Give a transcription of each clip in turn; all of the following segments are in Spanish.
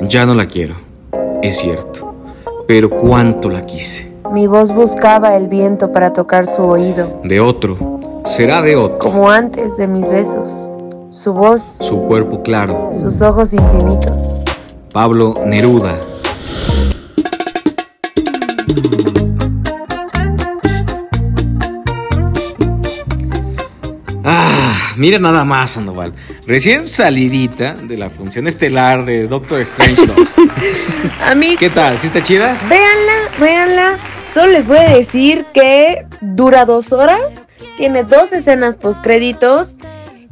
Ya no la quiero, es cierto, pero cuánto la quise. Mi voz buscaba el viento para tocar su oído, De otro, será de otro. como antes de mis besos. Su voz, Su cuerpo claro, sus ojos infinitos. Pablo Neruda. Ah, mira nada más, Sandoval. Recién salidita de la función estelar de Doctor Strange 2. A mí, ¿Qué tal? ¿Sí está chida? véanla, véanla. Solo les voy a decir que dura dos horas, tiene dos escenas postcréditos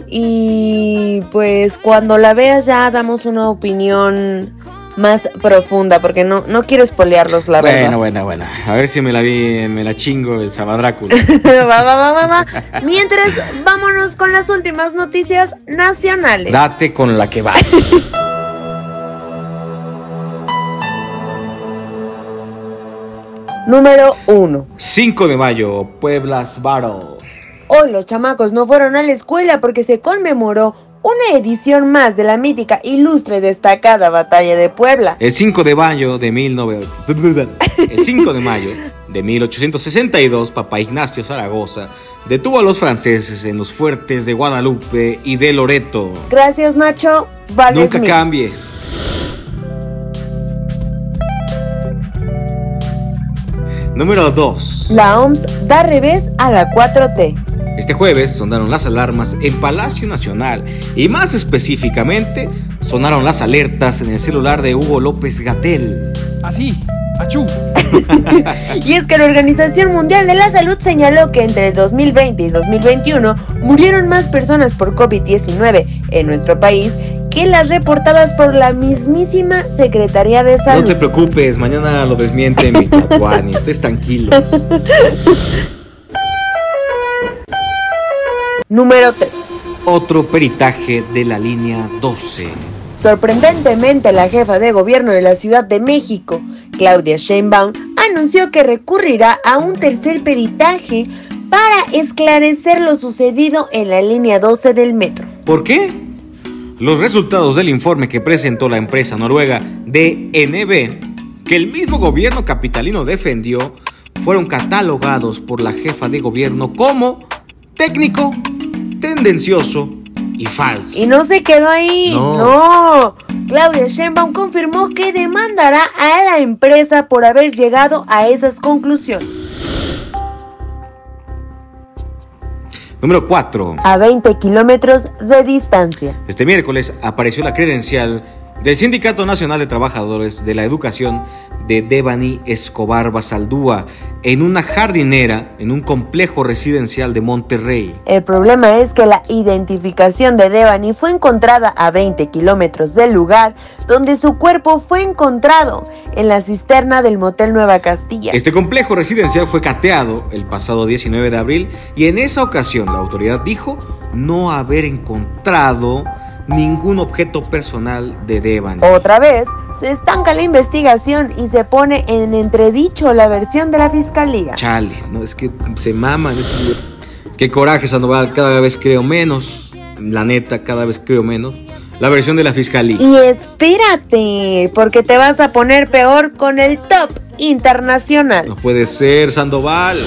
y pues cuando la veas ya damos una opinión más profunda porque no, no quiero espolearlos la bueno, verdad. bueno, bueno. A ver si me la vi, me la chingo el Sabadrácula. va, va, va, va, va. Mientras, vámonos con las últimas noticias nacionales. Date con la que va. Número 1. 5 de mayo, Pueblas Battle. Hoy los chamacos no fueron a la escuela porque se conmemoró una edición más de la mítica, ilustre y destacada batalla de Puebla. El 5 de mayo de 19... El 5 de mayo de 1862, Papa Ignacio Zaragoza detuvo a los franceses en los fuertes de Guadalupe y de Loreto. Gracias Nacho, vale. Nunca cambies. Número 2. La OMS da revés a la 4T. Este jueves sonaron las alarmas en Palacio Nacional y más específicamente sonaron las alertas en el celular de Hugo López Gatel. Así, achú. Y es que la Organización Mundial de la Salud señaló que entre el 2020 y 2021 murieron más personas por COVID-19 en nuestro país que las reportadas por la mismísima Secretaría de No Salud. te preocupes, mañana lo desmiente mi Tatuani, estés tranquilos. Número 3. Otro peritaje de la línea 12. Sorprendentemente, la jefa de gobierno de la Ciudad de México, Claudia Sheinbaum, anunció que recurrirá a un tercer peritaje para esclarecer lo sucedido en la línea 12 del metro. ¿Por qué? Los resultados del informe que presentó la empresa noruega DNB, que el mismo gobierno capitalino defendió, fueron catalogados por la jefa de gobierno como técnico, tendencioso y falso. Y no se quedó ahí, No. no. Claudia Sheinbaum confirmó que demandará a la empresa por haber llegado a esas conclusiones. Número 4. A 20 kilómetros de distancia. Este miércoles apareció la credencial del Sindicato Nacional de Trabajadores de la Educación de Devani Escobar Basaldúa en una jardinera en un complejo residencial de Monterrey. El problema es que la identificación de Devani fue encontrada a 20 kilómetros del lugar donde su cuerpo fue encontrado, en la cisterna del Motel Nueva Castilla. Este complejo residencial fue cateado el pasado 19 de abril y en esa ocasión la autoridad dijo no haber encontrado ningún objeto personal de Devani. Otra vez, se estanca la investigación y se pone en entredicho la versión de la fiscalía. Chale, no es que se maman. es- Qué coraje, Sandoval, cada vez creo menos. La neta, cada vez creo menos. La versión de la fiscalía. Y espérate, porque te vas a poner peor con el top internacional. No puede ser, Sandoval.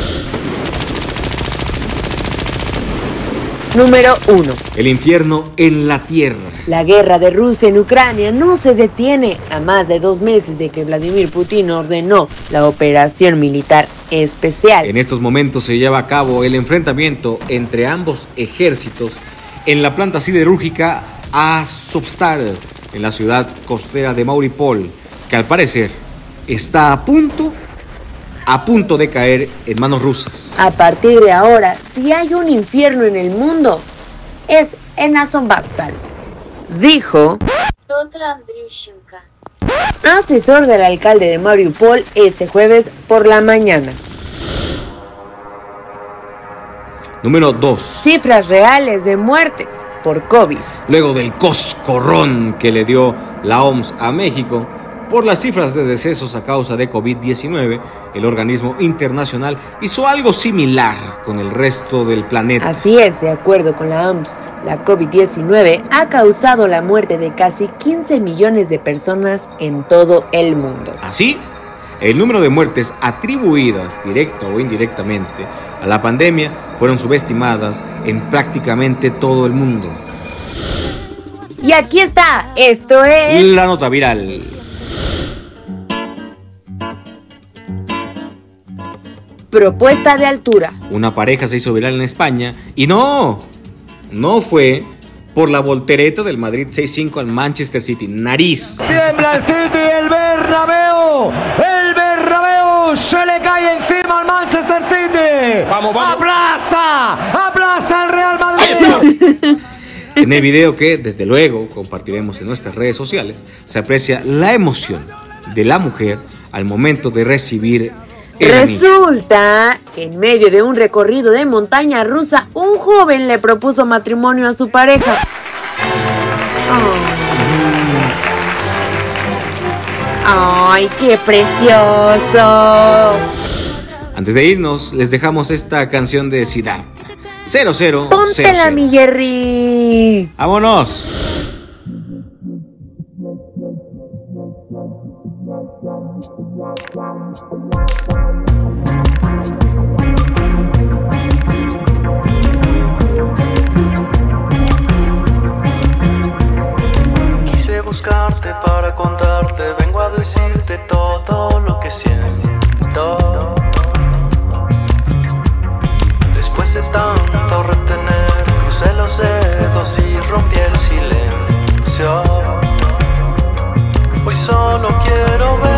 Número 1. El infierno en la tierra. La guerra de Rusia en Ucrania no se detiene a más de dos meses de que Vladimir Putin ordenó la operación militar especial. En estos momentos se lleva a cabo el enfrentamiento entre ambos ejércitos en la planta siderúrgica Azovstal, en la ciudad costera de Mauripol, que al parecer está a punto, a punto de caer en manos rusas. A partir de ahora, si hay un infierno en el mundo, es en Azovstal. Dijo asesor del alcalde de Mariupol este jueves por la mañana. Número 2. Cifras reales de muertes por COVID. Luego del coscorrón que le dio la OMS a México, por las cifras de decesos a causa de COVID-19, el organismo internacional hizo algo similar con el resto del planeta. Así es, de acuerdo con la OMS, la COVID-19 ha causado la muerte de casi 15 millones de personas en todo el mundo. Así, el número de muertes atribuidas directa o indirectamente a la pandemia fueron subestimadas en prácticamente todo el mundo. Y aquí está, esto es... La nota viral. Propuesta de altura. Una pareja se hizo viral en España y no, no fue por la voltereta del Madrid 6-5 al Manchester City. Nariz. Tiembla el City, el Bernabéu. El Bernabéu se le cae encima al Manchester City. Vamos, vamos. Aplasta, aplasta el Real Madrid. En el video que desde luego compartiremos en nuestras redes sociales, se aprecia la emoción de la mujer al momento de recibir. Resulta que en medio de un recorrido de montaña rusa, un joven le propuso matrimonio a su pareja. Oh. ¡Ay, qué precioso! Antes de irnos, les dejamos esta canción de Siddhartha. 0000. Póntela, mi Jerry. ¡Vámonos! Contarte, vengo a decirte todo lo que siento. Después de tanto retener, crucé los dedos y rompí el silencio. Hoy solo quiero verte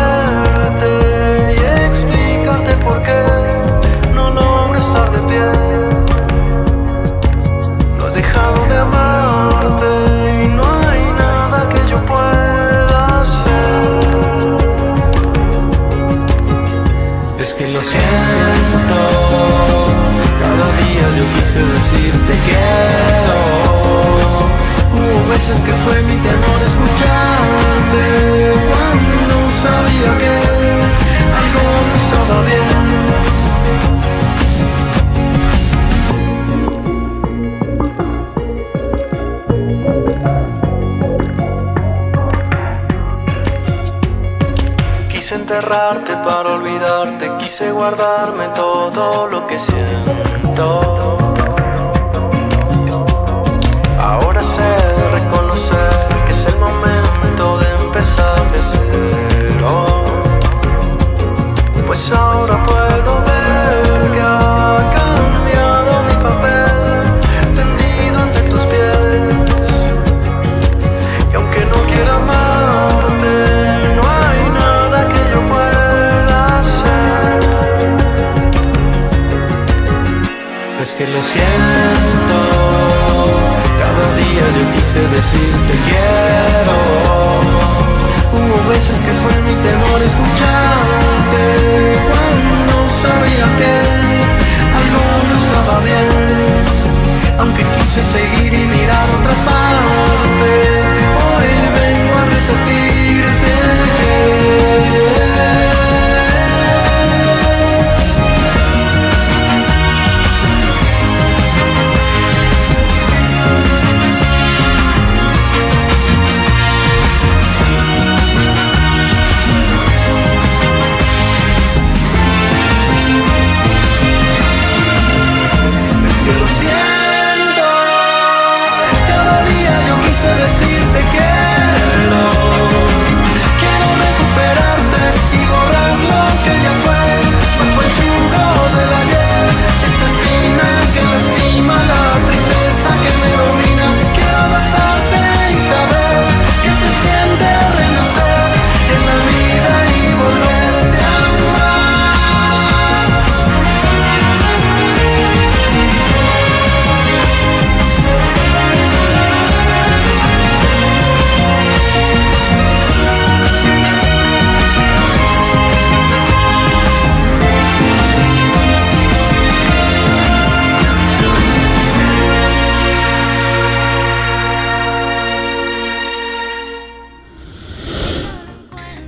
decirte quiero. Hubo veces que fue mi temor escucharte cuando sabía que algo no estaba bien. Quise enterrarte para olvidarte, quise guardarme todo lo que siento. Sé reconocer que es el momento de empezar de cero. Pues ahora puedo ver que ha cambiado mi papel, tendido ante tus pies. Y aunque no quiera amarte, no hay nada que yo pueda hacer. Es que lo siento, yo quise decirte quiero. Hubo veces que fue mi temor escucharte cuando sabía que algo no estaba bien. Aunque quise seguir y mirar otra parte,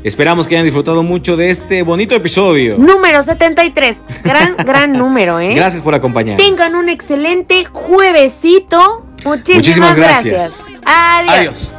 Esperamos que hayan disfrutado mucho de este bonito episodio. Número 73. Gran, gran número, ¿eh? Gracias por acompañar. Tengan un excelente juevesito. Muchísimas, Muchísimas gracias. gracias. Adiós. Adiós.